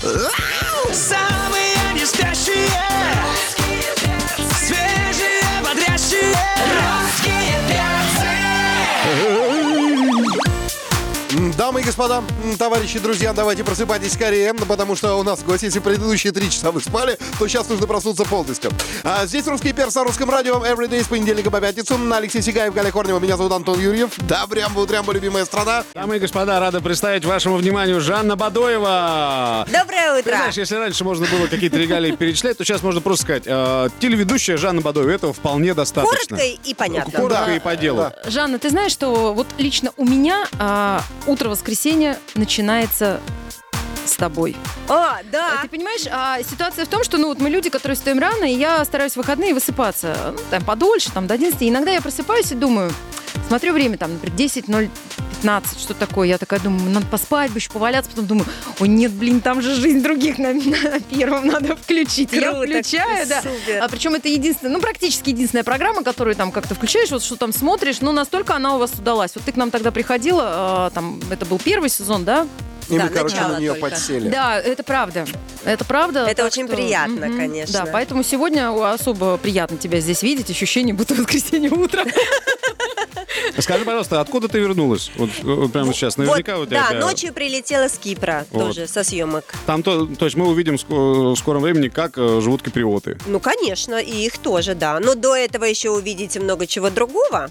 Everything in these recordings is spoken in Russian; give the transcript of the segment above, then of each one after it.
Самые не господа, товарищи, друзья, давайте просыпайтесь скорее, потому что у нас гость, если предыдущие три часа вы спали, то сейчас нужно проснуться полностью. А, здесь русский перс на русском радио, everyday с понедельника по пятницу. Алексей Сигаев, Галя Корнева, меня зовут Антон Юрьев. Да, прям утрям, любимая страна. Дамы и господа, рада представить вашему вниманию Жанна Бадоева. Доброе Ты утро. знаешь, если раньше можно было какие-то регалии перечислять, то сейчас можно просто сказать, э, телеведущая Жанна Бадоева, этого вполне достаточно. Коротко и понятно. Коротко Да, и по делу. да. Жанна, ты знаешь, что вот лично у меня а, утро воскресенья начинается с тобой. А, А да. Ты понимаешь, а, ситуация в том, что ну вот мы люди, которые встаем рано, и я стараюсь в выходные высыпаться ну, там, подольше, там, до 11. И иногда я просыпаюсь и думаю, смотрю время, там, например, 10.015, что такое. Я такая думаю, надо поспать, бы еще поваляться. Потом думаю, о нет, блин, там же жизнь других на, на первом надо включить. И я Круто, включаю, да. супер. А причем это единственная, ну, практически единственная программа, которую там как-то включаешь, вот что там смотришь, ну, настолько она у вас удалась. Вот ты к нам тогда приходила, а, там, это был первый сезон, да? И Да, мы, короче, на нее только. подсели. Да, это правда. Это правда. Это очень что, приятно, мгм. конечно. Да, поэтому сегодня особо приятно тебя здесь видеть. Ощущение, будто воскресенье утро. Скажи, пожалуйста, откуда ты вернулась? Вот, вот прямо сейчас. Наверняка Вот, у тебя... да, такая- ночью прилетела с Кипра Вот. тоже со съемок. Там то, то есть мы увидим ско- в скором времени, как э, живут киприоты. Ну, конечно, и их тоже, да. Но до этого еще увидите много чего другого,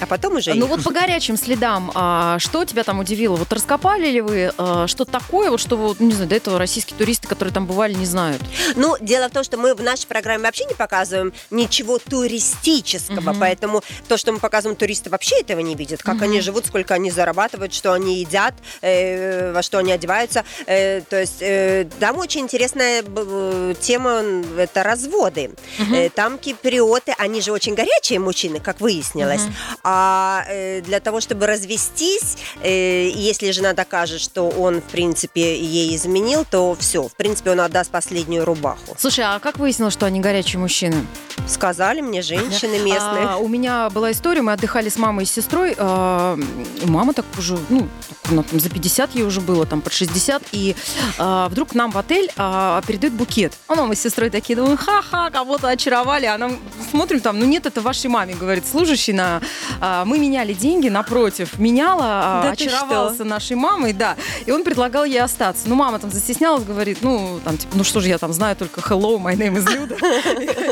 а потом уже Ну вот по горячим следам, а, что тебя там удивило? Вот раскопали ли вы а, что-то такое, вот что, вот, не знаю, до этого российские туристы, которые там бывали, не знают? Ну, дело в том, что мы в нашей программе вообще не показываем ничего туристического, Мгм. поэтому то, что мы показываем, туристы вообще этого не видят. Как Мгм. они живут, сколько они зарабатывают, что они едят, э, во что они одеваются. Э, то есть э, там очень интересная б- тема, это разводы. Э, там киприоты, они же очень горячие мужчины, как выяснилось. Мгм. А э, для того, чтобы развестись, э, если жена докажет, что он, в принципе, ей изменил, то все, в принципе, он отдаст последнюю рубаху. Слушай, а как выяснилось, что они горячие мужчины? Сказали мне женщины местные. А, у меня была история, мы отдыхали с мамой и с сестрой. а, и мама так уже, ну, так она там за 50 ей уже было, там под 60. И а, вдруг нам в отель а, передают букет. А мама с сестрой такие, думаю, ха-ха, кого-то очаровали. А нам смотрим там, ну нет, это вашей маме, говорит, служащий на... а, мы меняли деньги, напротив, меняла, а, Да очаровался нашей мамой, да. И он предлагал ей остаться. Ну, мама там застеснялась, говорит, ну, там, типа, ну что же я там знаю, только hello, my name is Люда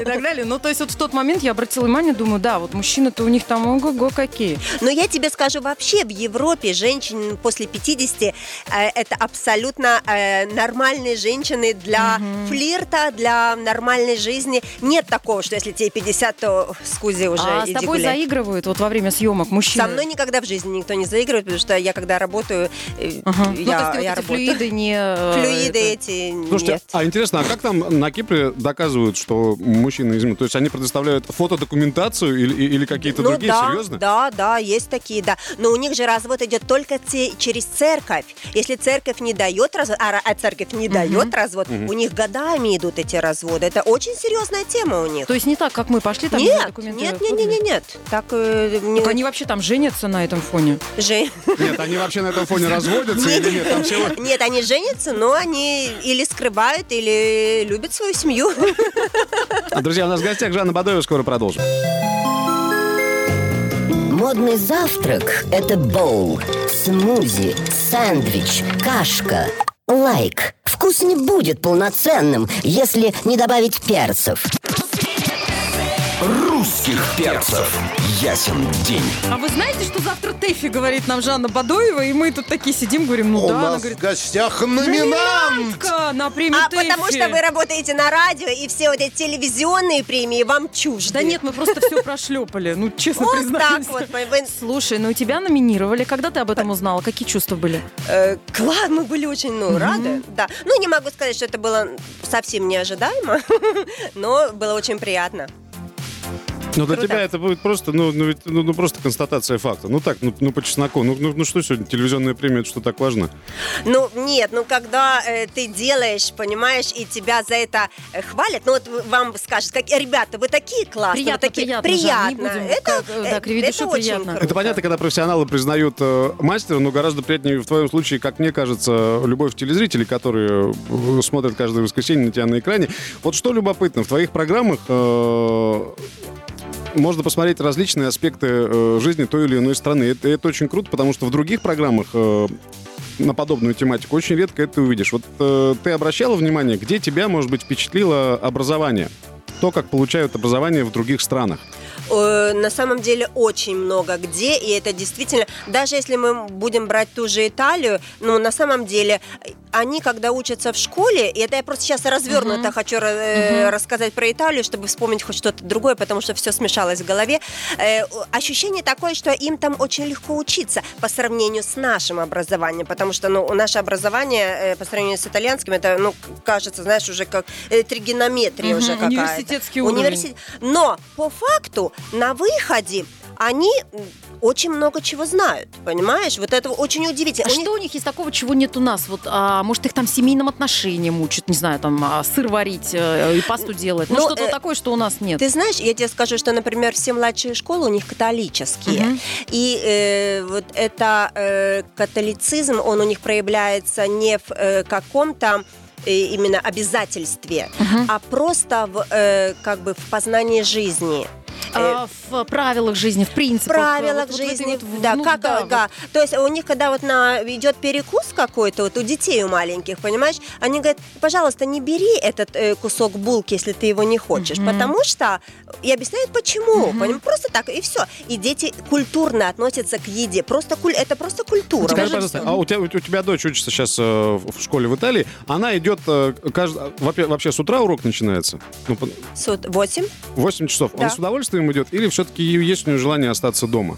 и так далее. Ну, то есть вот в тот момент я обратила внимание, думаю, да, вот мужчины-то у них там ого-го какие. Но я тебе скажу, вообще в Европе женщин после 50 э, это абсолютно э, нормальные женщины для флирта, для нормальной жизни. Нет такого, что если тебе 50, то скузи уже а с тобой заигрывают вот во время съемок мужчины? Со мной никогда в жизни никто не заигрывает, потому что я когда работаю, э, Ага. я, ну, то есть я вот работаю. флюиды не... э, Флюиды это- эти Слушайте, нет. а интересно, а как там на Кипре доказывают, что мужчины изменят? То есть они предоставляют фотодокументацию или, или какие-то Ну другие? да, Серьезно? да, да, есть такие, да. Но у них же развод идет только те- через церковь. Если церковь не дает развод, а, а церковь не дает развод, у них годами идут эти разводы. Это очень серьезная тема у них. То есть не так, как мы пошли там... Нет, документы нет, нет, нет, нет, нет. Так, э, не- Так они вообще там женятся на этом фоне? Жен- Нет, они вообще на этом фоне разводятся или нет? Там всего... Нет, они женятся, но они или скрывают, или любят свою семью. Друзья, у нас в гостях Жанна Бадоева, скоро продолжим. Модный завтрак – это боул, смузи, сэндвич, кашка. Лайк. Вкус не будет полноценным, если не добавить перцев. Русских перцев. Ясен день. А вы знаете, что завтра Тэфи говорит нам Жанна Бадоева, и мы тут такие сидим, говорим, ну У да, она нас говорит, в гостях номинант! номинантка на премию А Тэфи. потому что вы работаете на радио, и все вот эти телевизионные премии вам чужды. Да нет, мы просто все прошлепали, ну честно Вот признаемся. так вот. мы- вы- Слушай, ну тебя номинировали. Когда ты об этом узнала? Какие чувства были? Э, класс, мы были очень ну, рады. Да. Ну, не могу сказать, что это было совсем неожидаемо, но было очень приятно. Ну, для тебя это будет просто, ну, ну, ведь, ну, ну, просто констатация факта. Ну, так, ну, ну по чесноку. Ну, ну, ну, что сегодня, телевизионная премия, это что так важно? Ну, нет, ну, когда э, ты делаешь, понимаешь, и тебя за это э, хвалят, ну, вот вам скажут, как, ребята, вы такие классные, Приятно, вы такие... приятно, Жан, не будем, Это, как, э, да, кривить это очень приятно. круто. Это понятно, когда профессионалы признают э, мастера, но гораздо приятнее в твоем случае, как мне кажется, любовь телезрителей, которые э, смотрят каждое воскресенье на тебя на экране. Вот что любопытно, в твоих программах э, можно посмотреть различные аспекты э, жизни той или иной страны. Это, это очень круто, потому что в других программах э, на подобную тематику очень редко это увидишь. Вот э, ты обращала внимание, где тебя, может быть, впечатлило образование? То, как получают образование в других странах. Э, на самом деле очень много где, и это действительно, даже если мы будем брать ту же Италию, ну, на самом деле, они, когда учатся в школе, и это я просто сейчас развернуто хочу э, рассказать про Италию, чтобы вспомнить хоть что-то другое, потому что все смешалось в голове, Э, ощущение такое, что им там очень легко учиться по сравнению с нашим образованием, потому что, ну, наше образование э, по сравнению с итальянским, это, ну, кажется, знаешь, уже как э, тригонометрия Мгм, уже какая-то. университетский уровень. Универси- но по факту на выходе они очень много чего знают, понимаешь? Вот это очень удивительно. А У них- что у них есть такого, чего нет у нас? Вот, а, может, их там семейным отношениям учат, не знаю, там а, сыр варить э, и пасту делать. Ну, Ну, что-то э, такое, что у нас нет. Ты знаешь, я тебе скажу, что, например, все младшие школы у них католические. Мгм. И э, вот это э, католицизм, он у них проявляется не в э, каком-то э, именно обязательстве, а просто в, э, как бы в познании жизни. Э, А, в правилах жизни, в принципах. правилах вот- вот в жизни, вот в- да, ну, как, да, э, да. То есть у них, когда вот на идет перекус какой-то, вот у детей у маленьких, понимаешь, они говорят, пожалуйста, не бери этот э, кусок булки, если ты его не хочешь, потому что и объясняют почему, понимаешь, просто так и все. И дети культурно относятся к еде, просто куль, это просто культура. Скажи, Вот пожалуйста, а у тебя, у тебя дочь учится сейчас э, в в школе в Италии, она идет, э, кажд- вообще, вообще с утра урок начинается? Ну, по- Суд- Восемь. 8 часов. Он Да. с удовольствием идет или все-таки есть у нее желание остаться дома?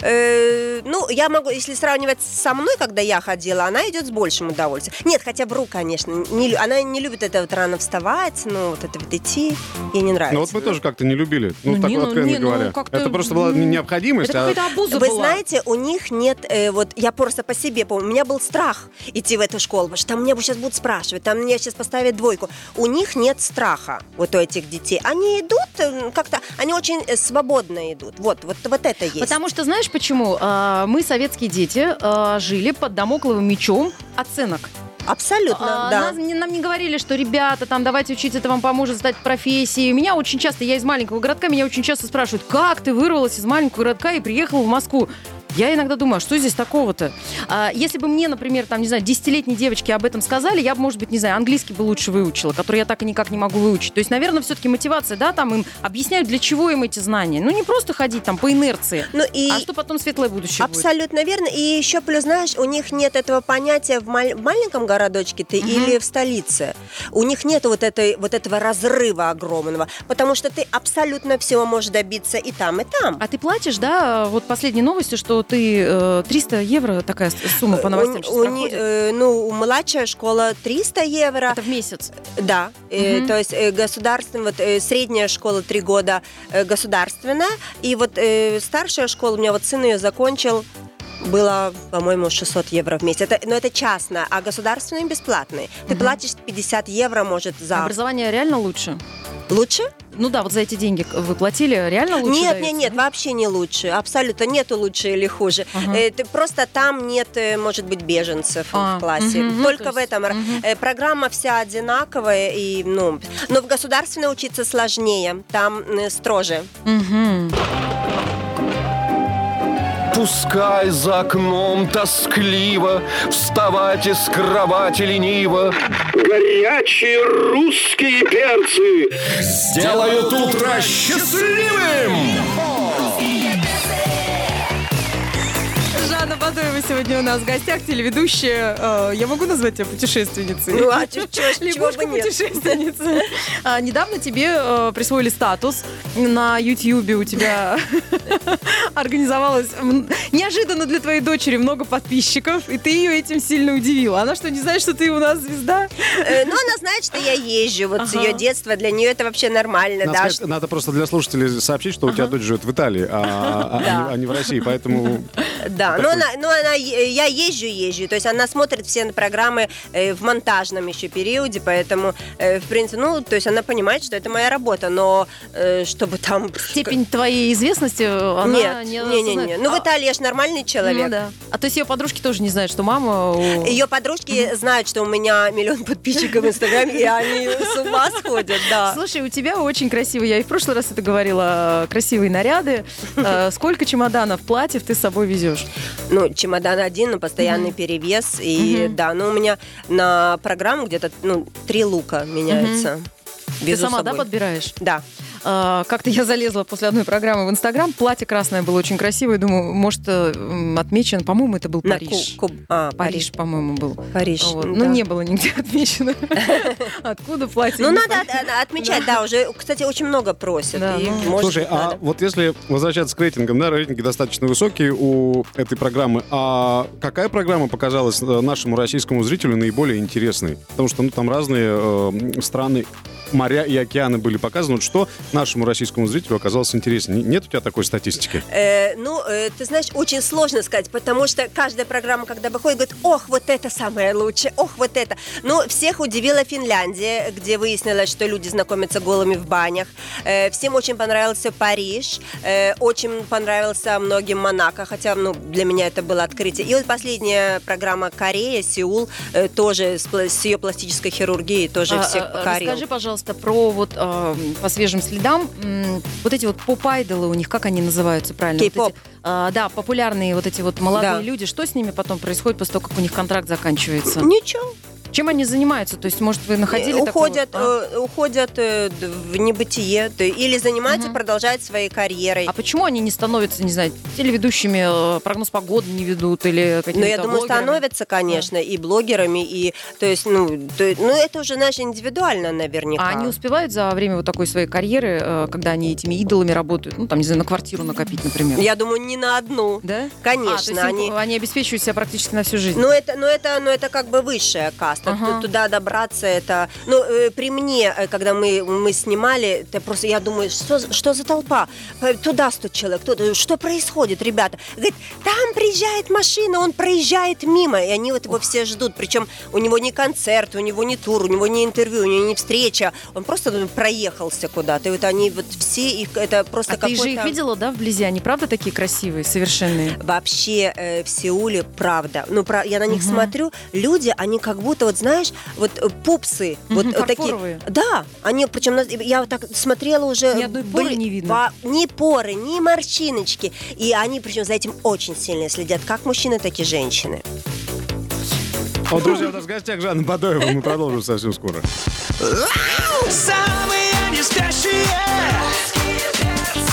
Э, ну, я могу, если сравнивать со мной, когда я ходила, она идет с большим удовольствием. Нет, хотя вру, конечно. Не, она не любит это вот рано вставать, ну, вот это вот идти. Ей не нравится. Ну вот мы тоже как-то не любили, ну, Ну, так не, вот ну, откровенно не, ну, говоря. как-то, Это просто была не необходимость, Это а какая-то обуза Вы была. знаете, у них нет, э, вот я просто по себе помню, у меня был страх идти в эту школу, потому что там меня сейчас будут спрашивать, там мне сейчас поставят двойку. У них нет страха, вот у этих детей. Они идут э, как-то, они очень э, свободно идут. Вот, вот, вот это есть. Потому что знаешь почему? А, Мы, советские дети, а, жили под домокловым мечом оценок. Абсолютно, А, да. нас нам не говорили, что ребята, там, давайте учиться, это вам поможет стать профессией. Меня очень часто, я из маленького городка, меня очень часто спрашивают, как ты вырвалась из маленького городка и приехала в Москву? Я иногда думаю, а что здесь такого-то? А, если бы мне, например, там, не знаю, десятилетней девочке об этом сказали, я бы, может быть, не знаю, английский бы лучше выучила, который я так и никак не могу выучить. То есть, наверное, все-таки мотивация, да, там им объясняют, для чего им эти знания. Ну, не просто ходить там по инерции, Ну и а что потом светлое будущее будет. Абсолютно верно. И еще плюс, знаешь, у них нет этого понятия в, маль- в маленьком городочке ты или в столице. У них нет вот, этой, вот этого разрыва огромного, потому что ты абсолютно всего можешь добиться и там, и там. А ты платишь, да, вот последней новостью, что ты э, 300 евро, такая сумма по новостям У- сейчас у проходит? э, ну, младшая школа 300 евро. Это в месяц. Да, э, Мгм. то есть э, государственная, вот э, средняя школа три года э, государственная, и вот э, старшая школа, у меня вот сын ее закончил, было, по-моему, 600 евро в месяц. Это, но это частно, а государственные бесплатные. Ты платишь 50 евро, может, за... Образование реально лучше? Лучше? Ну да, вот за эти деньги вы платили, реально лучше нет, дается? нет, нет, вообще не лучше. Абсолютно нету лучше или хуже. Ага. Э, ты- просто там нет, э, может быть, беженцев А, в классе. ну, Только то в есть, этом. мгм. Э, программа вся одинаковая. И, ну, но в государственной учиться сложнее. Там э, строже. Мгм. Пускай за окном тоскливо Вставать из кровати лениво. Горячие русские перцы Сделают утро счастливым сегодня у нас в гостях, телеведущая. э, я могу назвать тебя путешественницей? Ну, а чё- чё- нет? путешественница. А, недавно тебе э, присвоили статус на Ютьюбе. У тебя организовалось неожиданно для твоей дочери много подписчиков, и ты ее этим сильно удивила. Она что, не знает, что ты у нас звезда? Э, Ну, она знает, что я езжу. Вот с Ага. ее детства для нее это вообще нормально. Надо, да, сказать- что- надо просто для слушателей сообщить, что у тебя дочь живет в Италии, а, а- а Да. не, а не в России, поэтому... Да, но она, но она, я езжу, езжу, то есть она смотрит все программы э, в монтажном еще периоде, поэтому, э, в принципе, ну, то есть она понимает, что это моя работа, но э, чтобы там... Степень твоей известности она Нет, не не, не, не. Ну, в А- Италии я ж нормальный человек. Ну да. А то есть ее подружки тоже не знают, что мама... у- Ее подружки знают, что у меня миллион подписчиков в Инстаграме, и они с ума сходят, да. Слушай, у тебя очень красивые, я и в прошлый раз это говорила, красивые наряды. Сколько чемоданов платьев ты с собой везешь? Ну, чемодан один, но постоянный перевес. И да, ну у меня на программу где-то ну, три лука меняется. Ты Везу сама, с да, собой. подбираешь? Да. А, Как-то я залезла после одной программы в Инстаграм, платье красное было очень красивое, думаю, может, э, м, отмечен, по-моему, это был Париж. Ку- Куб- А, Париж, по-моему, был. Париж. Вот. да. Ну, не было нигде отмечено. Откуда платье? Ну, надо отмечать, да, уже, кстати, очень много просят. Ну. Слушай, а вот если возвращаться к рейтингам, да, рейтинги достаточно высокие у этой программы, а какая программа показалась э, нашему российскому зрителю наиболее интересной? Потому что, ну, там разные э, страны, моря и океаны были показаны. Вот что нашему российскому зрителю оказалось интереснее? Нет у тебя такой статистики? Э, ну, э, ты знаешь, очень сложно сказать, потому что каждая программа, когда выходит, говорит, ох, вот это самое лучшее, ох, вот это. Ну, всех удивила Финляндия, где выяснилось, что люди знакомятся голыми в банях. Э, всем очень понравился Париж, э, очень понравился многим Монако, хотя, ну, для меня это было открытие. И вот последняя программа Корея, Сеул, э, тоже с, с ее пластической хирургией тоже А, всех а, покорил. Расскажи, пожалуйста, про вот а, по свежим следам м, вот эти вот поп-айдолы у них, как они называются правильно? Вот Кей-поп. эти, а, да, популярные вот эти вот молодые Да. люди. Что с ними потом происходит после того, как у них контракт заканчивается? Ничего. Чем они занимаются? То есть, может, вы находили Э, такого- уходят, а? э, уходят э, в небытие, или занимаются, Мгм. продолжают своей карьерой. А почему они не становятся, не знаю, телеведущими, э, прогноз погоды не ведут или какими-то Но я думаю, блогерами? становятся, конечно, и блогерами, и то есть, ну, то- ну это уже, знаешь, индивидуально наверняка. А они успевают за время вот такой своей карьеры, когда они этими идолами работают, ну, там, не знаю, на квартиру накопить, например? Я думаю, не на одну. Да? Конечно, А, есть им- они. они обеспечивают себя практически на всю жизнь. Ну это, ну это, ну это как бы высшая каста. Ага. Туда добраться это. Ну э, при мне, э, когда мы мы снимали, это просто я думаю, что что за толпа? Э, Туда 100 человек, туда, что происходит, ребята? Говорит, там приезжает машина, он проезжает мимо, и они вот его все ждут. Причем у него не концерт, у него не тур, у него не интервью, у него не встреча, он просто ну, проехался куда-то. И вот они вот все их это просто а ты же их видела, да, вблизи? Они правда такие красивые, совершенные? Вообще э, в Сеуле, правда, ну, про, я на них смотрю, люди, они как будто, вот знаешь, вот э, пупсы, вот Мгм, э, такие. фарфоровые. Да, они, причем, я вот так смотрела уже. Ни одной поры были- не видно. во- ни поры, ни морщиночки. И они, причем, за этим очень сильно следят, как мужчины, так и женщины. Вот, друзья, у нас в гостях Жанна Бадоева. Мы продолжим совсем скоро. Самые не спящие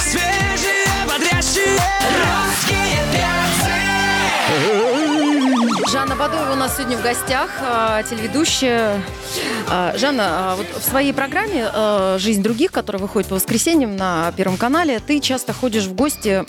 Свежие, бодрящие Русские перцы Жанна Бадоева у нас сегодня в гостях, а, телеведущая. А, Жанна, а, вот в своей программе «Жизнь других», которая выходит по воскресеньям на Первом канале, ты часто ходишь в гости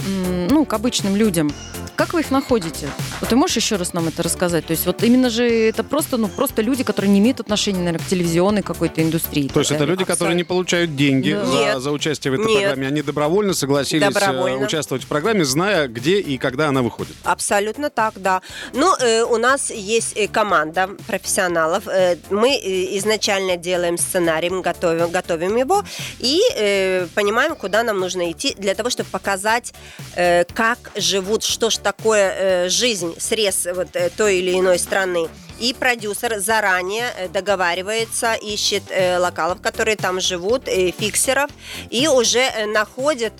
ну, к обычным людям. Как вы их находите? Вот ты можешь еще раз нам это рассказать? То есть вот именно же это просто, ну, просто люди, которые не имеют отношения, наверное, к телевизионной какой-то индустрии. То есть это люди, которые не получают деньги Да. за, Нет. за участие в этой Нет. программе. Они добровольно согласились э, Добровольно. участвовать в программе, зная, где и когда она выходит. Абсолютно так, да. Ну, э, у нас есть э, команда профессионалов. Э, мы э, изначально делаем сценарий, мы готовим, готовим его и э, понимаем, куда нам нужно идти для того, чтобы показать, э, как живут, что ж такое э, жизнь, срез вот э, той или иной страны. И продюсер заранее э, договаривается, ищет э, локалов, которые там живут, э, фиксеров, и уже находят,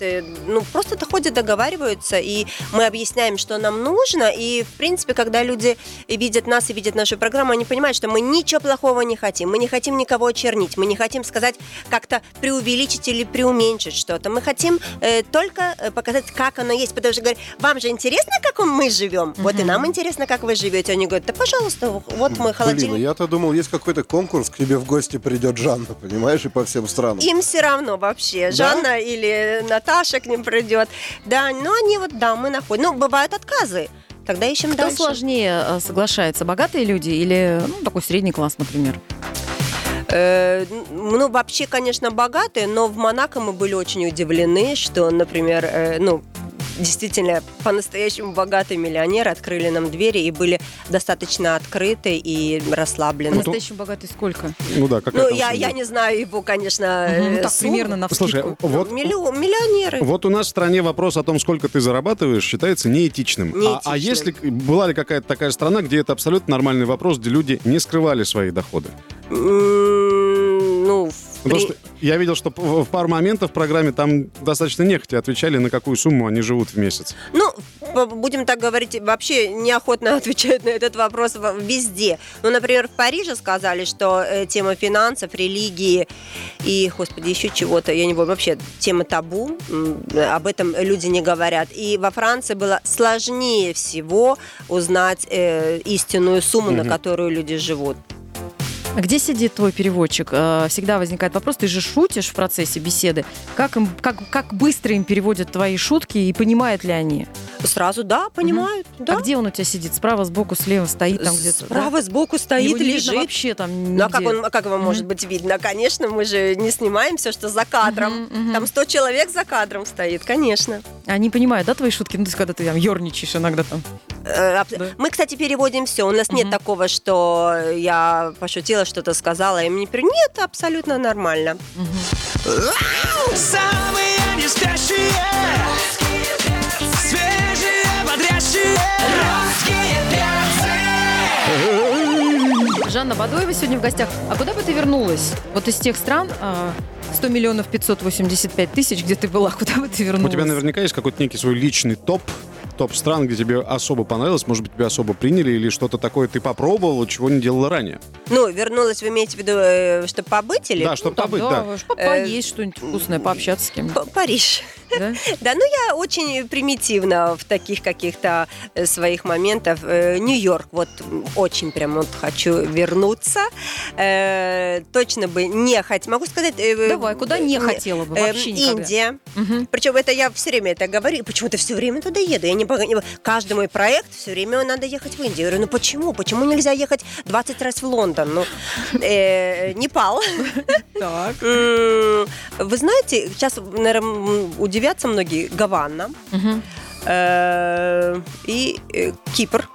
ну, просто доходят, договариваются, и мы объясняем, что нам нужно, и, в принципе, когда люди видят нас и видят нашу программу, они понимают, что мы ничего плохого не хотим, мы не хотим никого очернить, мы не хотим сказать как-то преувеличить или преуменьшить что-то, мы хотим э, только показать, как оно есть, потому что, говорят, вам же интересно, как мы живем. Вот и нам интересно, как вы живете. Они говорят, да, пожалуйста, вот мой Блин, холодильник. я-то думал, есть какой-то конкурс, к тебе в гости придет Жанна, понимаешь, и по всем странам. Им все равно вообще, Жанна или Наташа к ним придет. Да, ну они вот, да, мы находим. Ну, бывают отказы. Тогда ищем Кто дальше. сложнее э, соглашается, богатые люди или ну, такой средний класс, например? Э, ну, вообще, конечно, богатые, но в Монако мы были очень удивлены, что, например, э, ну, действительно по-настоящему богатые миллионеры открыли нам двери и были достаточно открыты и расслаблены. По-настоящему богатый сколько? Ну да, какая Ну, я, я не знаю его, конечно, Ну, э, так сумму. примерно на Слушай, вот, Миллион- миллионеры. Вот у нас в стране вопрос о том, сколько ты зарабатываешь, считается неэтичным. А, а Неэтичным. если была ли какая-то такая страна, где это абсолютно нормальный вопрос, где люди не скрывали свои доходы? Ну, в Потому при- что я видел, что в пару моментов в программе там достаточно нехотя отвечали, на какую сумму они живут в месяц. Ну, будем так говорить, вообще неохотно отвечают на этот вопрос во- везде. Ну, например, в Париже сказали, что э, тема финансов, религии и, господи, еще чего-то, я не помню, вообще тема табу, об этом люди не говорят. И во Франции было сложнее всего узнать э, истинную сумму, на которую люди живут. А Где сидит твой переводчик? Э, Всегда возникает вопрос, ты же шутишь в процессе беседы. Как, им, как, как быстро им переводят твои шутки и понимают ли они? Сразу, да, понимают, да. А где он у тебя сидит? Справа, сбоку, слева стоит там где-то? да? Справа сбоку стоит, Его не видно лежит. вообще там Ну а как, нигде. он, а как его может быть видно? Конечно, мы же не снимаем все, что за кадром. Мгм, мгм. Там 100 человек за кадром стоит, конечно. Они понимают, да, твои шутки? Ну, то есть, когда ты там ерничаешь иногда там. Э, Да. Мы, кстати, переводим все. У нас нет Мгм. такого, что я пошутила, что-то сказала, и мне при- Нет, абсолютно нормально. Самые не спящие Жанна Бадоева сегодня в гостях. А куда бы ты вернулась? Вот из тех стран, а, 100 миллионов 585 тысяч, где ты была, куда бы ты вернулась? У тебя наверняка есть какой-то некий свой личный топ, топ стран, где тебе особо понравилось, может быть, тебя особо приняли, или что-то такое ты попробовал, чего не делала ранее. Ну, вернулась, вы имеете в виду, чтобы побыть или Да, чтобы Там, побыть, да, да. Э, поесть что-нибудь вкусное, пообщаться с кем-нибудь. П- Париж? Да? Да, ну я очень примитивно в таких каких-то э, своих моментах. Э, Нью-Йорк, вот очень прям вот хочу вернуться. Э, точно бы не хотела. Могу сказать... э, Давай, куда не э, хотела бы вообще никогда? Индия. Причем это я все время это говорю, почему-то все время туда еду. Я не Каждый мой проект все время надо ехать в Индию. Я говорю, ну почему? Почему нельзя ехать 20 раз в Лондон? Ну, Непал. Так. Вы знаете, сейчас, наверное, удивятся многие, Гавана Мгм. э, и э, Кипр.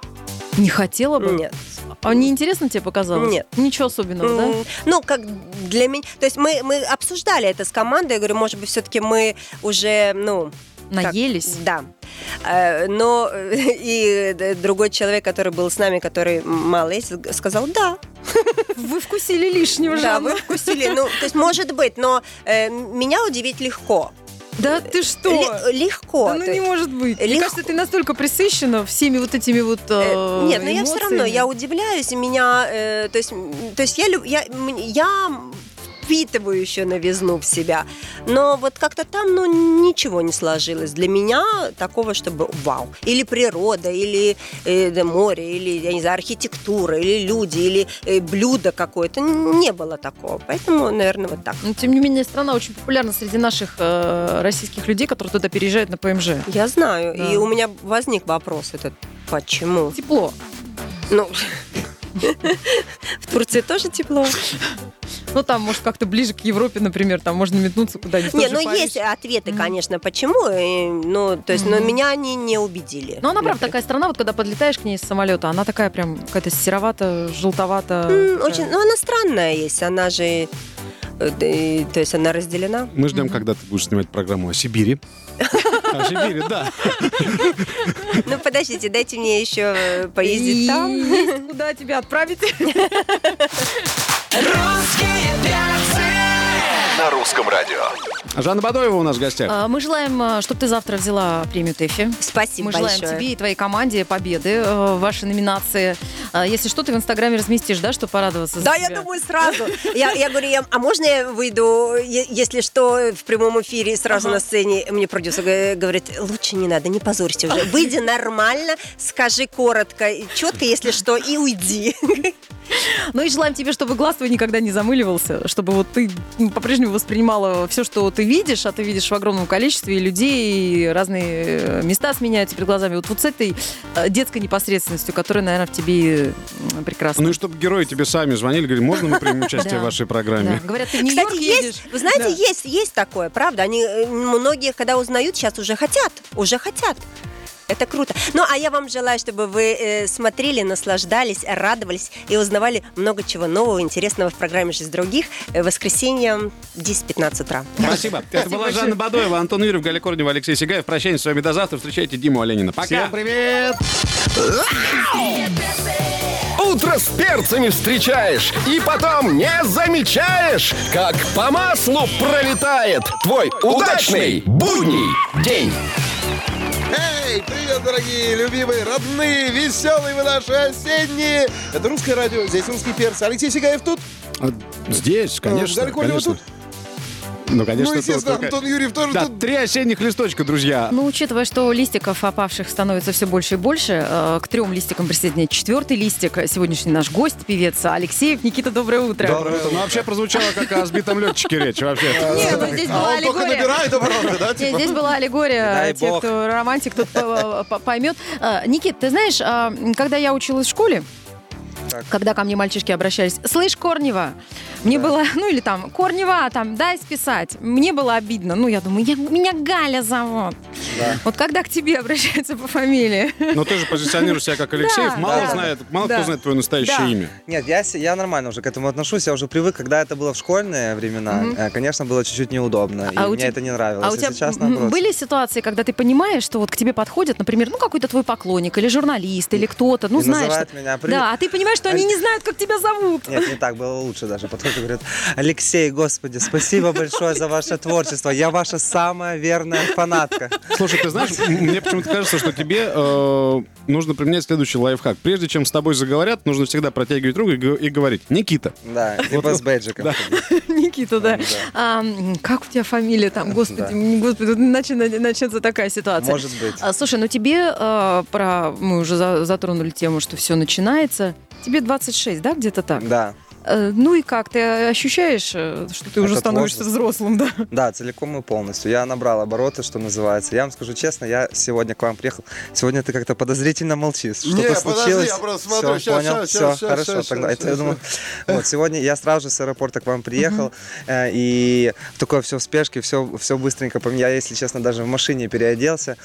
Не хотела бы? Нет. А не интересно тебе показалось? Нет. Ничего особенного, да? М, Ну, как для меня... То есть мы, мы обсуждали это с командой. Я говорю, может быть, все-таки мы уже, ну... как- Наелись? Да. Э, Но и другой человек, который был с нами, который мало есть, сказал, да, Вы вкусили лишнего, да, Жанна. вы вкусили. Ну, то есть, может быть, но меня удивить легко. Да ты что? Ле- легко. Да ну не может быть. Мне легко. кажется, ты настолько присыщена всеми вот этими вот Э, э, Нет, но я все равно, я удивляюсь, меня, э, то есть, то есть я, я, я впитываю еще новизну в себя, но вот как-то там, ну, ничего не сложилось для меня такого, чтобы вау, или природа, или э, море, или, я не знаю, архитектура, или люди, или э, блюдо какое-то, не было такого, поэтому, наверное, вот так. Но, тем не менее, страна очень популярна среди наших э, российских людей, которые туда переезжают на ПМЖ. Я знаю, Да. и у меня возник вопрос этот, почему? Тепло. Ну, в Турции тоже тепло. Ну, там, может, как-то ближе к Европе, например, там можно метнуться куда-нибудь. Не, ну Париж. есть ответы, конечно, почему. и, ну, то есть, но меня они не убедили. Ну, она, правда, такая страна, вот когда подлетаешь к ней с самолета, она такая прям какая-то серовато, желтовато. Очень, ну, она странная есть, она же, э, и- то есть она разделена. Мы ждем, когда ты будешь снимать программу о Сибири. Сибири, да. Ну, подождите, дайте мне еще э, поездить И там. Куда тебя отправить? Русские перцы На русском радио. Жанна Бадоева у нас в гостях. А, Мы желаем, чтобы ты завтра взяла премию ТЭФИ. Спасибо Мы желаем большое. тебе и твоей команде победы э, в вашей номинации. А, Если что, ты в Инстаграме разместишь, да, чтобы порадоваться за Да, я думаю, сразу. Я, я говорю, я- а можно я выйду, если что, в прямом эфире сразу на сцене? Мне продюсер г- говорит, лучше не надо, не позорься уже. Выйди нормально, скажи коротко, четко, если что, и уйди. Ну и желаем тебе, чтобы глаз твой никогда не замыливался, чтобы вот ты по-прежнему воспринимала все, что ты видишь, а ты видишь в огромном количестве и людей, и разные э, места сменяются перед глазами. Вот, вот с этой э, детской непосредственностью, которая, наверное, в тебе прекрасна. Ну и чтобы герои тебе сами звонили, говорили, можно мы примем участие в вашей программе? Да. Говорят, ты в Нью-Йорк Кстати, едешь. есть, вы знаете, есть такое, правда. Они э, многие, когда узнают, сейчас уже хотят, уже хотят. Это круто. Ну, а я вам желаю, чтобы вы э, смотрели, наслаждались, радовались и узнавали много чего нового, интересного в программе «Жизнь других» э, воскресенье 10-15 утра. Спасибо. Это была Жанна Бадоева, Антон Юрьев, Галя Корнева, Алексей Сигаев. Прощаемся с вами до завтра. Встречайте Диму Оленина. Пока. Всем привет! Утро с перцами встречаешь и потом не замечаешь, как по маслу пролетает твой удачный будний день. Эй, привет, дорогие, любимые, родные, веселые вы наши осенние. Это русское радио, здесь русский перс. Алексей Сигаев тут. А, Здесь, конечно. Галя Корнева конечно. тут. Ну, конечно, ну, естественно, тут. Антон Юрьев тоже Да, тут. три осенних листочка, друзья. Ну, учитывая, что листиков опавших становится все больше и больше, э, к трем листикам присоединяет четвертый листик. Сегодняшний наш гость, певец Алексеев. Никита, доброе утро. Доброе утро. Ну, вообще прозвучало, как о сбитом летчике речь вообще. Нет, ну здесь А была он только аллегория. набирает обороты, да? Нет, типа? здесь была аллегория. Те, бог. кто романтик, тот по- поймет. А, Никит, ты знаешь, а, когда я училась в школе, Так. когда ко мне мальчишки обращались, слышь, Корнева, мне было, ну или там, Корнева, там, дай списать. Мне было обидно. Ну, я думаю, я, меня Галя зовут. Да. Вот когда к тебе обращаются по фамилии. Но ты же позиционируешь себя как Алексеев. Да, Мало да. знает, мало Да. кто знает твое настоящее Да. имя. Нет, я, я нормально уже к этому отношусь. Я уже привык, когда это было в школьные времена. э, Конечно, было чуть-чуть неудобно. и А у мне тебя- это не нравилось. А у И тебя сейчас наоборот. были ситуации, когда ты понимаешь, что вот к тебе подходят, например, ну какой-то твой поклонник или журналист или кто-то, ну И знаешь, что- меня, «Привет». да, а ты понимаешь, что они не знают, как тебя зовут. Нет, не так, было лучше даже. Потом говорят, Алексей, господи, спасибо большое за ваше творчество. Я ваша самая верная фанатка. Слушай, ты знаешь, мне почему-то кажется, что тебе э, нужно применять следующий лайфхак. Прежде чем с тобой заговорят, нужно всегда протягивать руку и, и говорить «Никита». Да, либо с бейджиком. Никита, да. А, как у тебя фамилия там, господи, господи, начнется такая ситуация. Может быть. А, слушай, ну тебе э, про, мы уже за- затронули тему, что все начинается. Тебе 26, да, где-то так? Да, ну и как, ты ощущаешь, э, что ты уже Этот становишься возраст. взрослым, да? да, целиком и полностью. Я набрал обороты, что называется. Я вам скажу честно, я сегодня к вам приехал. Сегодня ты как-то подозрительно молчишь. Что-то случилось. я просто смотрю, щас, понял, щас, все, щас, хорошо. щас, тогда щас, это, я щас. думаю, вот сегодня я сразу же с аэропорта к вам приехал э, и в такое все в спешке, все, все быстренько. Я, если честно, даже в машине переоделся.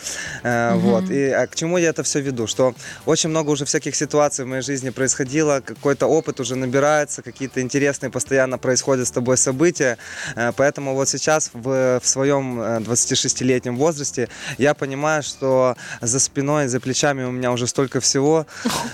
Э, Вот. И а к чему я это все веду? Что очень много уже всяких ситуаций в моей жизни происходило, какой-то опыт уже набирается, какие-то интересные постоянно происходят с тобой события. Э, Поэтому вот сейчас в, в своем э, 26-летнем возрасте я понимаю, что за спиной, за плечами у меня уже столько всего,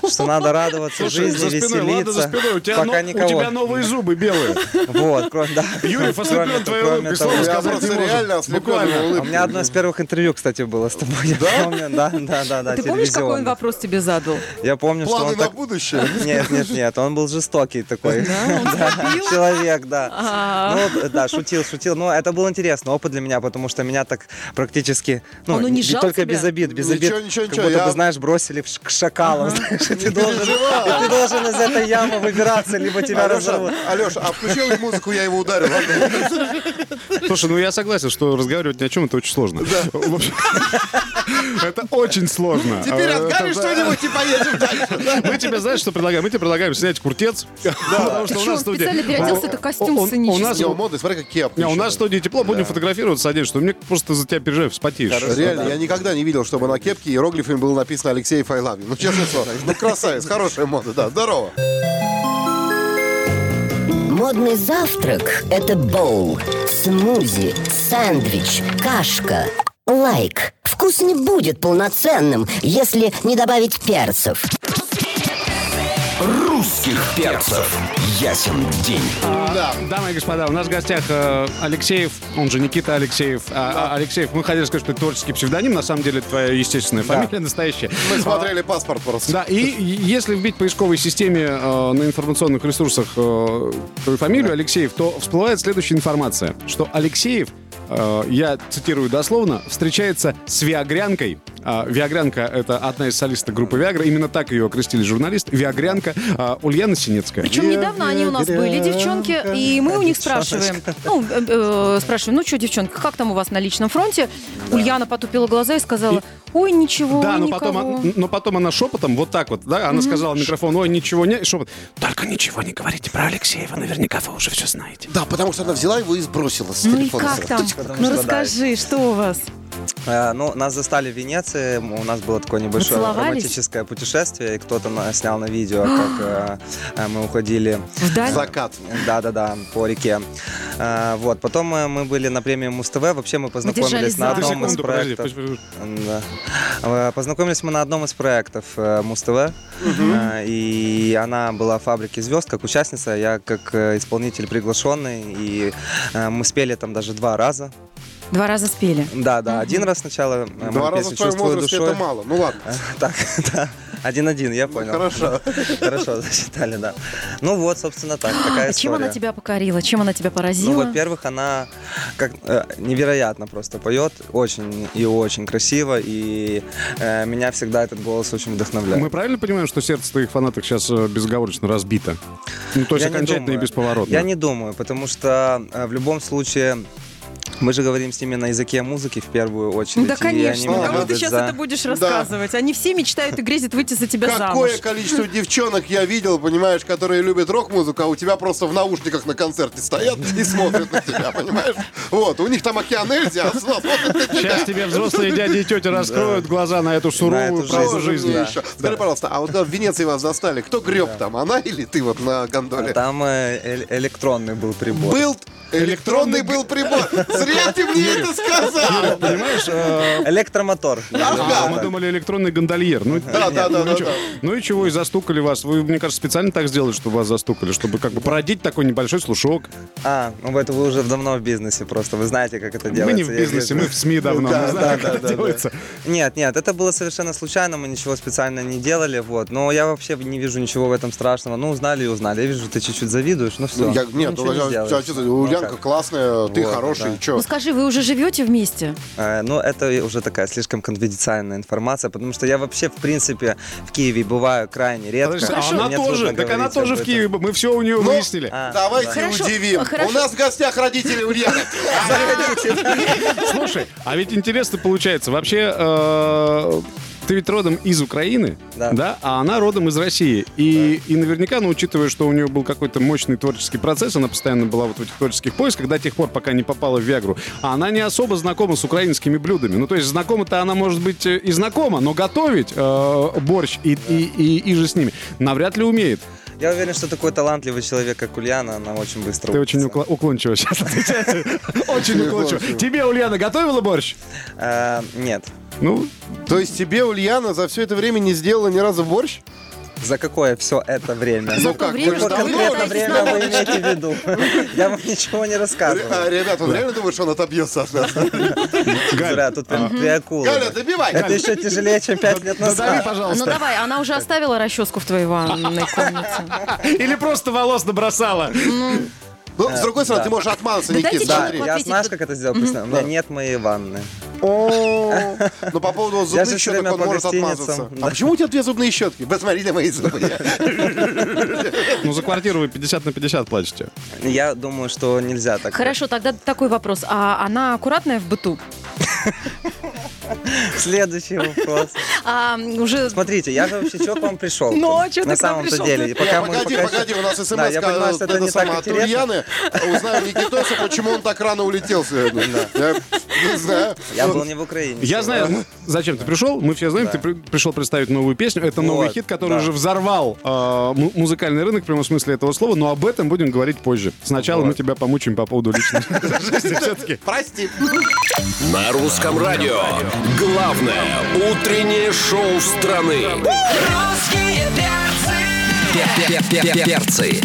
что надо радоваться Слушай, жизни, за спиной, ладно, веселиться. за спиной. У тебя, пока но- никого. у тебя новые зубы белые. Вот, кроме, да. Юрьев ослеплен Кроме- твоей улыбкой, слово сказать не реально Буквально. его У меня одно из первых интервью, кстати, было с тобой. Я помню, да, да, да, да, Ты помнишь, какой он вопрос тебе задал? Я помню, что он на так... будущее. Нет, нет, нет, он был жестокий такой. Да, он Да, забил? Человек, да. А. Ну, да, шутил, шутил. Но это был интересный опыт для меня, потому что меня так практически, ну, Он унижал только тебя? без обид, без обид. Ничего, ничего, Как будто я- бы, знаешь, бросили к шакалам, знаешь, и ты должен, и ты должен из этой ямы выбираться, либо тебя разорвут. Алеша, а включил музыку, я его ударил. Слушай, ну я согласен, что разговаривать ни о чем это очень сложно. Это очень сложно. Теперь А, это- что-нибудь и поедем дальше. Мы тебе, знаешь, что предлагаем? Мы тебе предлагаем снять куртец. Потому что у нас в студии... специально переоделся, это костюм сценический. У нас моды, смотри, как кепка. Не, у нас в студии тепло, будем фотографироваться, одеть, что мне просто за тебя переживаю, вспотеешь. Реально, я никогда не видел, чтобы на кепке иероглифами было написано Алексеев I love you. Ну, честное слово. Ну, красавец, хорошая мода, да. Здорово. Модный завтрак – это боул, смузи, сэндвич, кашка. Лайк. Вкус не будет полноценным, если не добавить перцев. Русских перцев. Ясен день. Да. Дамы и господа, у нас в гостях э, Алексеев, он же Никита Алексеев. А, а, Алексеев, мы хотели сказать, что это творческий псевдоним, на самом деле твоя естественная фамилия настоящая. Мы смотрели паспорт просто. Да, и если вбить в поисковой системе э, на информационных ресурсах э, твою фамилию Алексеев, то всплывает следующая информация, что Алексеев, э, я цитирую дословно, встречается с Виагрянкой. А, Виагрянка — это одна из солисток группы Виагра, именно так ее окрестили журналисты. Виагрянка а, Ульяна Синецкая. Причем недавно они у нас были, девчонки, и мы у них спрашиваем, ну, э, э, спрашиваем, ну что, девчонка, как там у вас на личном фронте? Ульяна потупила глаза и сказала, ой, ничего, Да, но никого. потом, но потом она шепотом, вот так вот, да, она сказала в микрофон, ой, ничего не, и шепот. Только ничего не говорите про Алексеева, наверняка вы уже все знаете. Да, потому что она взяла его и сбросила с Ну и телефона. как там? Ну да. расскажи, что у вас? Э, Ну, нас застали в Венеции, у нас было такое небольшое романтическое путешествие, и кто-то снял на видео, как э, э, мы уходили Вдаль? Закат. Да-да-да, по реке. Э, Вот, потом э, мы были на премии Муз-ТВ, вообще мы познакомились на одном из проектов. Э, Познакомились мы на одном из проектов Муз-ТВ, и она была в «Фабрике звезд» как участница, я как исполнитель приглашенный, и мы спели там даже два раза. Два раза спели. Да, да, один раз сначала э, мою Два раза песню в твоем «Чувствую возрасте душой». это мало. Ну ладно. Так, да. Один-один, я понял. Хорошо. Хорошо, засчитали, да. Ну вот, собственно, так, такая А чем она тебя покорила? Чем она тебя поразила? Ну, во-первых, она как э, невероятно просто поет, очень и очень красиво, и э, меня всегда этот голос очень вдохновляет. Мы правильно понимаем, что сердце твоих фанаток сейчас э, безоговорочно разбито? Ну, то есть Я не окончательно и думаю. бесповоротно. Я не думаю, потому что э, в любом случае мы же говорим с ними на языке музыки в первую очередь. Да, конечно. они меня Кому ты сейчас за- это будешь рассказывать? Они все мечтают и грезят выйти за тебя замуж. Какое количество девчонок я видел, понимаешь, которые любят рок-музыку, а у тебя просто в наушниках на концерте стоят и смотрят на тебя, понимаешь? Вот, у них там океан Эльзи, а смотрят на тебя. Сейчас тебе взрослые дяди и тети раскроют глаза на эту суровую правду Тоже жизни. Скажи, пожалуйста, а вот в Венеции вас застали, кто греб там, она или ты вот на гондоле? Там э- электронный был прибор. Был электронный был прибор. Зря ты мне это сказал. Понимаешь, э, Электромотор. а, мы думали электронный гондольер. Ну, Да, да, да, ну, да, чё? да. ну и чего, и застукали вас. Вы, мне кажется, специально так сделали, чтобы вас застукали, чтобы как бы породить такой небольшой слушок. А, ну это вы уже давно в бизнесе просто, вы знаете, как это Мы делается. не в Я бизнесе, вижу. мы в СМИ давно. Да, Мы знаем, да, как да, это да, да. делается. Нет, нет, это было совершенно случайно, мы ничего специально не делали, вот. Но я вообще не вижу ничего в этом страшного. Ну, узнали и узнали. Я вижу, ты чуть-чуть завидуешь, ну все. Я- Нет, ну, я- я- Ульянка классная, ты Вот, хороший, да. чё? Ну скажи, вы уже живете вместе? Э, Ну, это уже такая слишком конфиденциальная информация, потому что я вообще, в принципе, в Киеве бываю крайне редко. Подожди, а она тоже, так она тоже в. Киеве, мы все у нее Ну, выяснили. А, Давайте Хорошо, удивим. хорошо. У нас в гостях родители Ульяны. Слушай, а ведь интересно получается, вообще э, ты ведь родом из Украины, Да. а она родом из России. И, и наверняка, ну, учитывая, что у нее был какой-то мощный творческий процесс, она постоянно была вот в этих творческих поисках до тех пор, пока не попала в Виагру, а она не особо знакома с украинскими блюдами. Ну, то есть знакома-то она может быть э, и знакома, но готовить э, борщ и, и, и, и же с ними навряд ли умеет. Я уверен, что такой талантливый человек, как Ульяна, она очень быстро Ты очень укла- уклончиво сейчас отвечаешь. Очень уклончиво. Тебе, Ульяна, готовила борщ? Э, Нет. Ну, То есть тебе Ульяна за все это время не сделала ни разу борщ? За какое все это время? Ну как, время, что Конкретно время вы имеете в виду? Я вам ничего не рассказываю. А, Ребят, он реально думает, что он отобьется от нас? Зря, тут прям три акулы. Галя, добивай! Это еще тяжелее, чем пять лет надави, назад. Ну пожалуйста. давай, она уже оставила расческу в твоей ванной комнате. Или просто волос набросала. Ну, с другой стороны, ты можешь отмазаться, Никит, Да, смотри. я знаешь, как это сделал? У меня нет моей ванны. О, Ну, по поводу Я зубных же всё щеток он может отмазаться. А почему у тебя две зубные щетки? Посмотри на мои зубы. Ну, за квартиру вы 50 на 50 платите. Я думаю, что нельзя так. Хорошо, тогда такой вопрос. А она аккуратная в быту? Следующий вопрос. А уже... Смотрите, я же вообще что к вам пришел? Ну, а чё ты На самом-то пришел? деле. Пока мы- Погоди, пока погоди, у нас смс Да, я понимаю, что это это не так самое, от интересно. Узнаем Никитоса, почему он так рано улетел сегодня. Я не знаю. Я был не в Украине. Я знаю, зачем ты пришел. Мы все знаем, ты при- пришел представить новую песню. Это новый хит, который уже взорвал му- музыкальный рынок в прямом смысле этого слова, но об этом будем говорить позже. Сначала мы тебя помучаем по поводу личной жизни все-таки. Прости. На русском радио. Главное утреннее шоу страны. Русские перцы Перцы.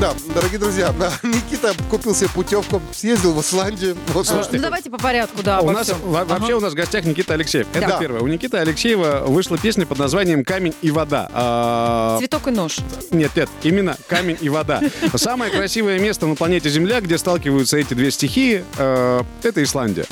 Да, дорогие друзья, Никита купил себе путевку, съездил в Исландию. Вот, Ну, давайте по порядку, да, У нас, во- Ага. Вообще у нас в гостях Никита Алексеев. Это Да. первое. У Никиты Алексеева вышла песня под названием «Камень и вода». А, Цветок и нож. Нет, нет, именно камень и вода. Самое красивое место на планете Земля, где сталкиваются эти две стихии, э, это Исландия.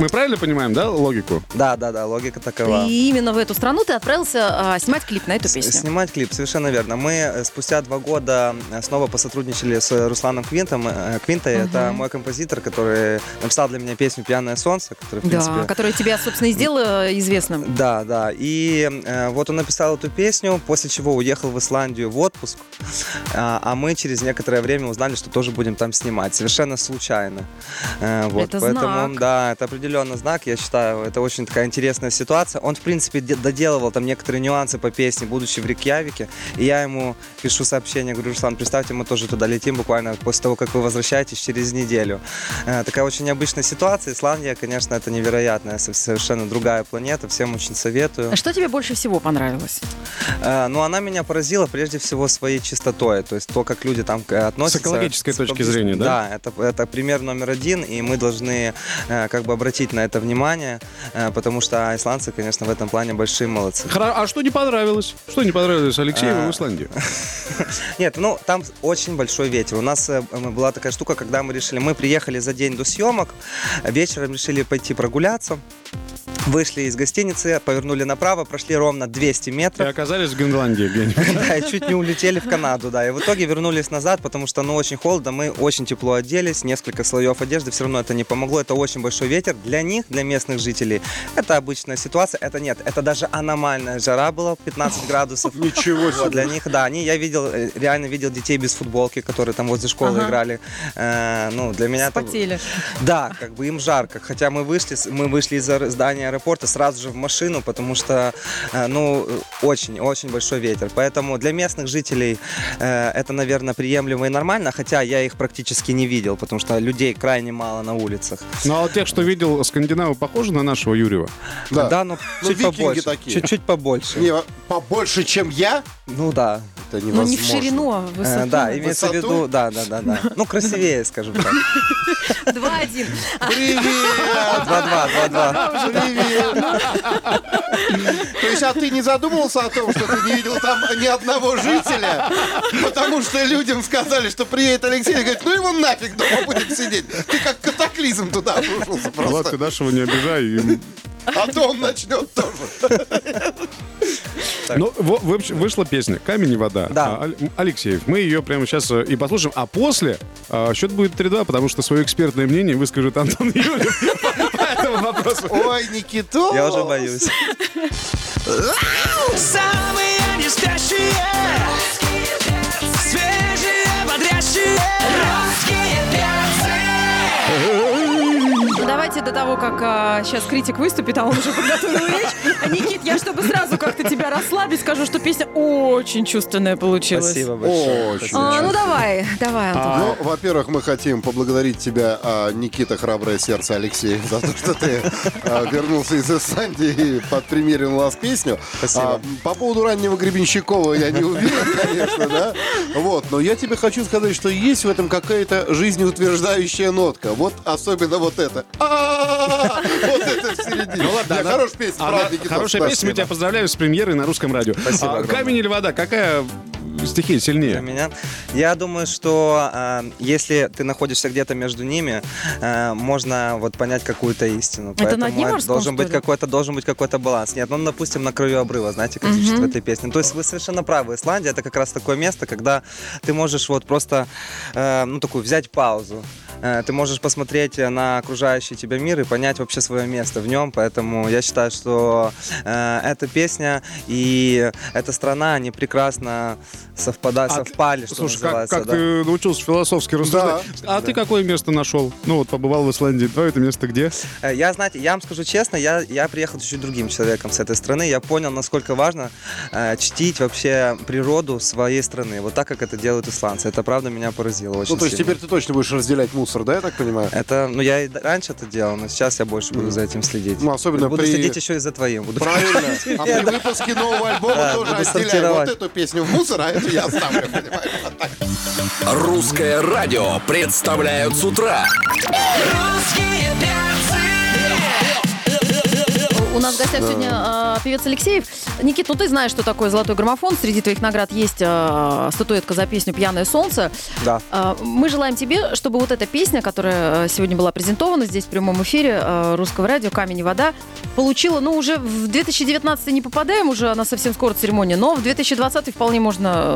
Мы правильно понимаем, да, логику? Да, да, да, логика такова. И именно в эту страну ты отправился а, снимать клип на эту С- песню. Снимать клип, совершенно верно. Мы э, спустя два года э, снова посотрудничали с Русланом Квинтом. Э, Квинтой это мой композитор, который написал для меня песню «Пьяное солнце», который, в принципе... Да, которая тебя, собственно, и сделала известным. Да, да. И э, вот он написал эту песню, после чего уехал в Исландию в отпуск. А, а мы через некоторое время узнали, что тоже будем там снимать. Совершенно случайно. Э, вот, Это поэтому, знак. да, это определенно знак. Я считаю, это очень такая интересная ситуация. Он, в принципе, де- доделывал там некоторые нюансы по песне, будучи в Рикьявике. И я ему пишу сообщение, говорю, Руслан, представьте, мы тоже туда летим буквально после того, как вы возвращаетесь через неделю. Э, такая очень необычная ситуация. Исландия, конечно, это невероятная, со- совершенно другая планета. Всем очень советую. А Что тебе больше всего понравилось? Э, Но она меня поразила прежде всего своей чистотой, то есть то, как люди там к- относятся. С экологической с- точки зрения, да? Да, это, это пример номер один, и мы должны э, как бы обратить на это внимание, э, потому что исландцы, конечно, в этом плане большие молодцы. А что не понравилось? Что не понравилось Алексееву А. в Исландии? Нет, ну там очень большой ветер. У нас э, была такая штука, когда мы решили, мы приехали за день до съемок, вечером решили пойти прогуляться. Вышли из гостиницы, повернули направо, прошли ровно 200 И метров. оказались в Гренландии где-нибудь. Да, и чуть не улетели в Канаду, да. И в итоге вернулись назад, потому что, ну, очень холодно, мы очень тепло оделись, несколько слоев одежды, все равно это не помогло, это очень большой ветер. Для них, для местных жителей, это обычная ситуация, это нет, это даже аномальная жара была, 15 градусов. Ничего Вот, для них, да, они, я видел, э, реально видел детей без футболки, которые там возле школы Ага. играли. Э, ну, для меня это... Спотели. Да, как бы им жарко. Хотя мы вышли, мы вышли из здания аэропорта сразу же в машину, потому что, э, ну, очень-очень большой ветер. Поэтому для местных жителей э, это, наверное, приемлемо и нормально, хотя я их практически не видел, потому что людей крайне мало на улицах. Ну, а вот тех, что видел скандинавы, похожи на нашего Юрьева? Да. но Ну, чуть викинги побольше. такие. Чуть-чуть побольше. Не, побольше, чем я? Ну да. Это Ну, невозможно. не в ширину, а в Э, высоту. да, имеется в виду, да, да, да, да. Ну, красивее, скажем так. Два-один. Привет! 2-2, 2-2. То есть, а ты не задумывался о том, что ты не видел там ни одного жителя? Потому что людям сказали, что приедет Алексей, и говорит, ну его нафиг дома будет сидеть. Ты как катаклизм туда обрушился Влад, просто. ты нашего не обижай. и- А то он начнет тоже. Ну, во- в общем, вышла песня «Камень и вода». Да. А, Алексеев. Мы ее прямо сейчас э, и послушаем. А после а, счет будет 3-2, потому что свое экспертное мнение выскажет Антон Юрьев этому вопросу. Ой, Никиту! Я уже боюсь. Самые не спящие Давайте до того, как сейчас критик выступит, а он уже подготовил речь. Никит, я чтобы сразу как-то тебя расслабить, скажу, что песня очень чувственная получилась. Спасибо большое. Очень. А, ну давай, давай, Антон. Ну, во-первых, мы хотим поблагодарить тебя, а, Никита Храброе Сердце Алексей, за то, что ты а, вернулся из Исландии и подпримерил нас песню. Спасибо. А, По поводу раннего Гребенщикова я не уверен, конечно, да? Вот, но я тебе хочу сказать, что есть в этом какая-то жизнеутверждающая нотка. Вот особенно вот это. А-а-а! Вот это в середине. Ну ладно, Хорошая песня, правда. Хорошая песня, мы тебя поздравляем с премьерой на русском радио. Спасибо А. Камень или вода? Какая стихия Для сильнее? меня. Я думаю, что э, если ты находишься где-то между ними, э, можно вот понять какую-то истину. Это Поэтому на дне морском, должен быть какой-то должен быть какой-то баланс. Нет, ну допустим на краю обрыва, знаете, как звучит в этой песне. То есть вы совершенно правы. Исландия это как раз такое место, когда ты можешь вот просто э, ну такую взять паузу. Э, Ты можешь посмотреть на окружающий тебя мир и понять вообще свое место в нем. Поэтому я считаю, что э, эта песня и эта страна, они прекрасно совпадают, А, совпали, что Слушай, как, называется. как да. ты научился философски рассуждать? А ты какое место нашел? Ну вот побывал в Исландии. Твое это место где? Э, Я, знаете, я вам скажу честно, я, я приехал чуть-чуть другим человеком с этой страны. Я понял, насколько важно э, чтить вообще природу своей страны. Вот так, как это делают исландцы. Это правда меня поразило очень Ну, то есть сильно. теперь ты точно будешь разделять мусор продюсер, да, я так понимаю? Это, ну, я и раньше это делал, но сейчас я больше буду за этим следить. Ну, особенно буду при- следить еще и за твоим. Буду Правильно. А при выпуске нового альбома Да, тоже буду отделяю вот эту песню в мусор, а эту я оставлю, понимаешь? Русское радио представляют с утра. Русские нас в гостях сегодня а, певец Алексеев. Никит, ну ты знаешь, что такое золотой граммофон. Среди твоих наград есть а, статуэтка за песню «Пьяное солнце». Да. А, Мы желаем тебе, чтобы вот эта песня, которая э, сегодня была презентована здесь в прямом эфире э, русского радио «Камень и вода», получила, ну, уже в 2019 не попадаем, уже она совсем скоро церемония, но в 2020 вполне можно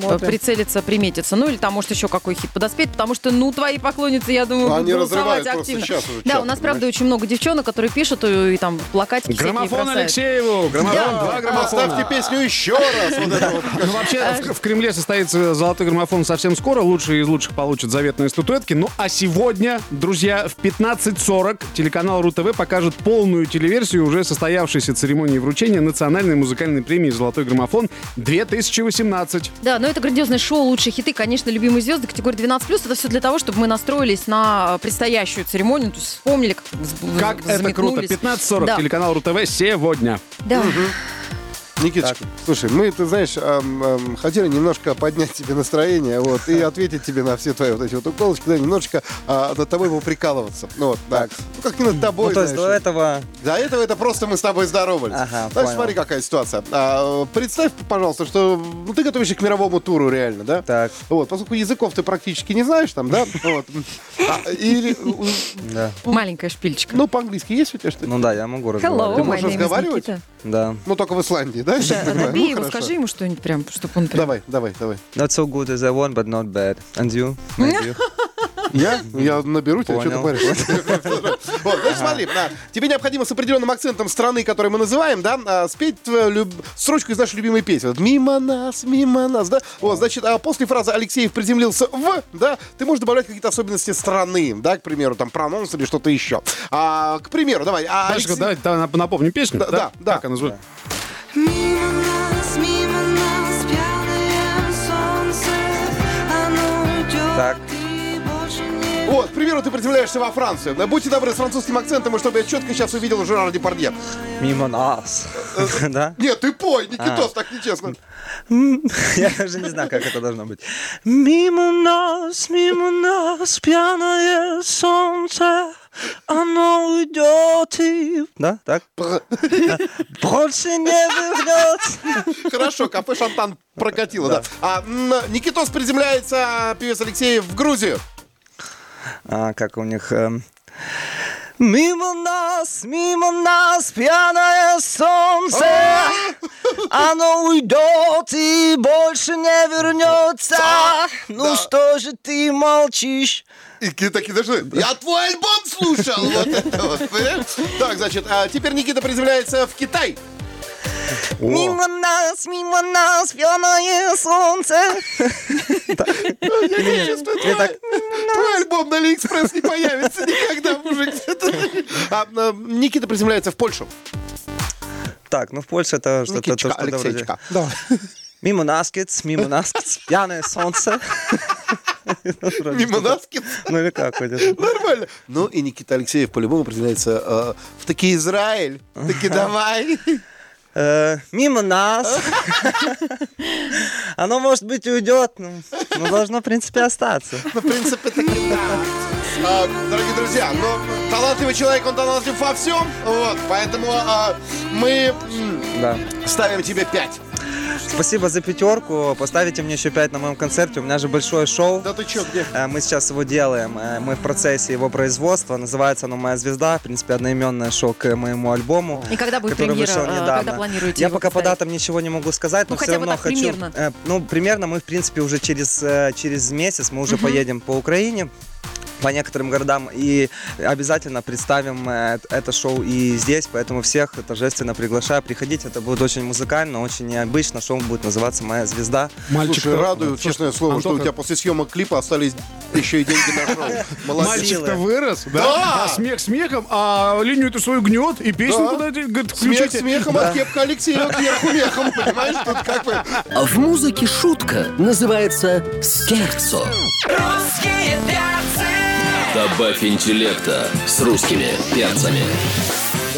э, прицелиться, приметиться. Ну, или там, может, еще какой хит подоспеть, потому что, ну, твои поклонницы, я думаю, Они будут голосовать активно. Да, у нас, правда, очень много девчонок, которые пишут и, и там плакатики всякие Граммофон. Алексееву! Граммофон, два граммофона. Поставьте песню еще раз. Вот это вот. Ну, вообще, в, в Кремле состоится золотой граммофон совсем скоро. Лучшие из лучших получат заветные статуэтки. Ну, а сегодня, друзья, в 15.40 телеканал РУ-ТВ покажет полную телеверсию уже состоявшейся церемонии вручения национальной музыкальной премии «Золотой граммофон» 2018. Да, но это грандиозное шоу, лучшие хиты, конечно, любимые звезды категории 12+. Это все для того, чтобы мы настроились на предстоящую церемонию, то есть вспомнили, как, это круто. взметнулись. 15.40 Да. телеканал РУ-ТВ сегодня. Да. Никиточка, слушай, мы, ты знаешь, эм, эм, хотели немножко поднять тебе настроение, вот, и ответить тебе на все твои вот эти вот уколочки, да, немножечко а, над тобой поприкалываться. Ну, вот, да. Так. Ну, как не над тобой, Ну, то есть до знаешь. этого... До этого это просто мы с тобой здоровались. Ага, Значит, смотри, какая ситуация. А, представь, пожалуйста, что ну, ты готовишься к мировому туру реально, да? Так. Вот, поскольку языков ты практически не знаешь там, да? Вот. А, или, Да. Маленькая шпильчика. ну, по-английски есть у тебя что-то? Ну да, я могу Hello, разговаривать. Ты my можешь разговаривать? Да. Ну, только в Исландии, да? а понимаю? набей Ну, его, скажи ему что-нибудь прям, чтобы он прям... Давай, давай, давай. Not so good as I want, but not bad. And you? Maybe. Я? Я наберу тебя, что ты паришь? Вот, значит, смотри, тебе необходимо с определенным акцентом страны, которую мы называем, да, а, спеть строчку из нашей любимой песни. Вот, Мимо нас, мимо нас, да? Вот, значит, а после фразы Алексеев приземлился в, да, ты можешь добавлять какие-то особенности страны, да, к примеру, там, прононс или что-то еще. А, к примеру, давай. а, Алексей- давай нап- напомним песню. Да, да, да. Как она звучит? Так. Вот, к примеру, ты приземляешься во Францию. Будьте добры с французским акцентом, и чтобы я четко сейчас увидел Жерара Депардье. Мимо нас. Да? Нет, ты пой, Никитос, так нечестно. Я даже не знаю, как это должно быть. Мимо нас, мимо нас, пьяное солнце, оно уйдет и... Да, так? Больше не вернется. Хорошо, кафе Шантан прокатило, да. А, Никитос приземляется, певец Алексеев, в Грузию. А, как у них... эм, Мимо нас, мимо нас, пьяное солнце, оно уйдет и больше не вернется. Ну что же ты молчишь? И ки- такие даже, я твой альбом слушал, вот это вот? Так, значит, а теперь Никита приземляется в Китай. Мимо нас, мимо нас, пьяное солнце. Я не чувствую, твой, альбом на Алиэкспресс не появится никогда, мужик. А, а, Никита приземляется в Польшу. Так, ну в Польше это что-то вроде... Алексеечка. Мимо нас, мимо нас, пьяное солнце. Мимо нас. Ну или как? Нормально. Ну и Никита Алексеев по-любому приземляется э, в таки Израиль. Таки давай. Э, Мимо нас. Оно, может быть, уйдет, но но должно, в принципе, остаться. Ну, в принципе, таки да. А, Дорогие друзья, ну, талантливый человек, он талантлив во всем. Вот, поэтому а, мы Да. ставим тебе 5. Спасибо за пятерку. Поставите мне еще пять на моем концерте. У меня же большое шоу. Да ты чё, где? Э, Мы сейчас его делаем. Э, Мы в процессе его производства. Называется оно «Моя звезда». В принципе, одноименное шоу к моему альбому. И когда будет который премьера? вышел а, недавно. Когда планируете Я его пока по поставить? датам ничего не могу сказать, но Ну, все хотя бы равно так, хочу. примерно. э, ну, примерно мы, в принципе, уже через, э, через месяц мы уже поедем по Украине по некоторым городам и обязательно представим э, это шоу и здесь, поэтому всех торжественно приглашаю приходить. Это будет очень музыкально, очень необычно. Шоу будет называться «Моя звезда». Мальчик, Слушай, радую, честное слово, что у Антоха, тебя после съемок клипа остались еще и деньги на шоу. Молодец. Мальчик-то вырос, да? Да! А смех смехом, а линию эту свою гнет, и песню Да. куда-то говорит, Смех включите. смехом, а кепка Алексея кверху мехом, понимаешь? Тут как бы... А в музыке шутка называется «Скерцо». Русские перцы! Добавь интеллекта с русскими перцами.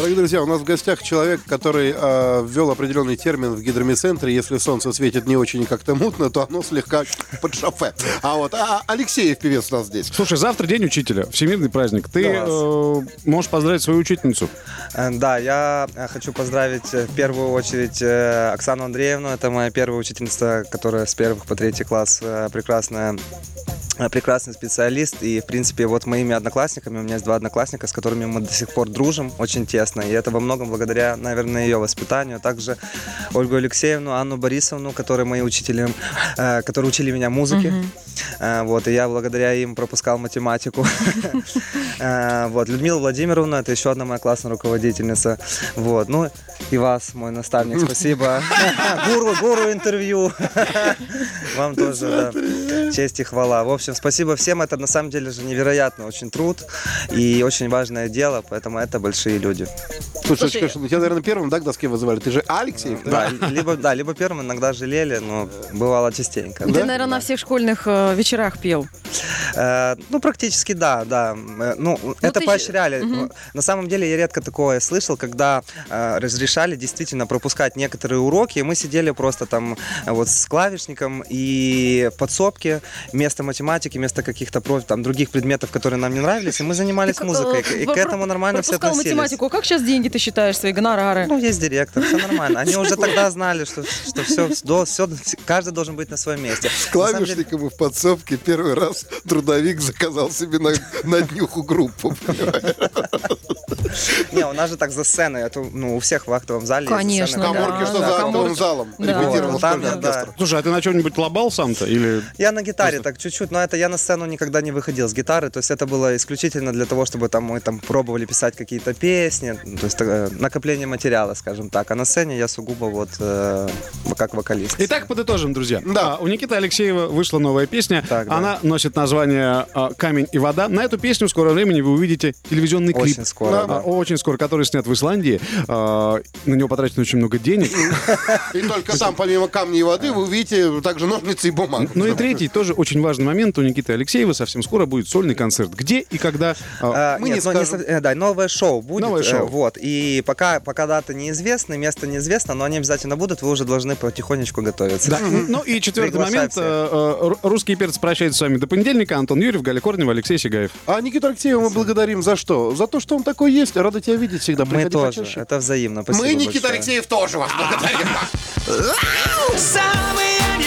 Дорогие друзья, у нас в гостях человек, который э, ввел определенный термин в гидромедцентре. Если солнце светит не очень как-то мутно, то оно слегка под шофе. А вот а, Алексеев певец у нас здесь. Слушай, завтра день учителя, всемирный праздник. Ты э, можешь поздравить свою учительницу. Э, Да, я э, хочу поздравить э, в первую очередь Оксану Андреевну. Это моя первая учительница, которая с первых по третий класс прекрасная прекрасный специалист. И, в принципе, вот моими одноклассниками, у меня есть два одноклассника, с которыми мы до сих пор дружим очень тесно. И это во многом благодаря, наверное, ее воспитанию. Также Ольгу Алексеевну, Анну Борисовну, которые мои учители, э, которые учили меня музыке. Э, Вот, и я благодаря им пропускал математику. Э, Вот, Людмила Владимировна, это еще одна моя классная руководительница. Вот, ну и вас, мой наставник, спасибо. Гуру, гуру интервью. Вам тоже, да, честь и хвала. В общем, спасибо всем. Это на самом деле же невероятно очень труд и очень важное дело, поэтому это большие люди. Слушай, Слушай тебя, наверное, первым да, к доске вызывали. Ты же Алексеев, да? Да, либо, да, либо первым иногда жалели, но бывало частенько. Ты, наверное, на всех школьных э, вечерах пел. Э, ну, практически да, да. Э, Ну, это ты поощряли. На самом деле я редко такое слышал, когда э, разрешали действительно пропускать некоторые уроки, и мы сидели просто там э, вот с клавишником и в подсобке вместо математики, вместо каких-то там других предметов, которые нам не нравились, и мы занимались Так, музыкой. И к этому нормально все относились. математику. Как сейчас деньги ты считаешь, свои гонорары? Ну, есть директор, все нормально. Они уже тогда знали, что, что все, все, каждый должен быть на своем месте. С клавишником и в подсобке первый раз трудовик заказал себе на, на днюху группу. Не, у нас же так за сценой, это, ну, у всех в актовом зале Конечно, да. Каморки, что за актовым залом репетировал школьный оркестр. Слушай, а ты на чем-нибудь лобал сам-то? Или Я на гитаре так чуть-чуть, но это я на сцену никогда не выходил с гитары, то есть это было исключительно для того, чтобы там мы там пробовали писать какие-то песни, то есть э, накопление материала, скажем так, а на сцене я сугубо вот э, как вокалист. Итак, подытожим, друзья. Да. А, у Никиты Алексеева вышла новая песня. Так, да. Она носит название а, «Камень и вода». На эту песню в скором времени вы увидите телевизионный клип. Очень скоро, А, да. Очень скоро, который снят в Исландии. А, На него потрачено очень много денег. И только там, помимо камня и воды, вы увидите также ножницы и бумагу. Ну и третий, тоже очень важный момент. У Никиты Алексеева совсем скоро будет сольный концерт. Где и когда? а, А, мы не скажем. э, да, новое шоу будет. Новое э, шоу. Вот. И пока, пока дата неизвестна, место неизвестно, но они обязательно будут, вы уже должны потихонечку готовиться. Да. Ну и четвертый момент. э, Русский перец прощается с вами до понедельника. Антон Юрьев, Галя Корнева, Алексей Сигаев. А Никиту Алексеева мы благодарим за что? За то, что он такой есть. Борис, рада тебя видеть всегда. Мы Приходи тоже. Почаще. Это взаимно. Спасибо Мы, Никита большое. Алексеев, тоже вас благодарим. Самые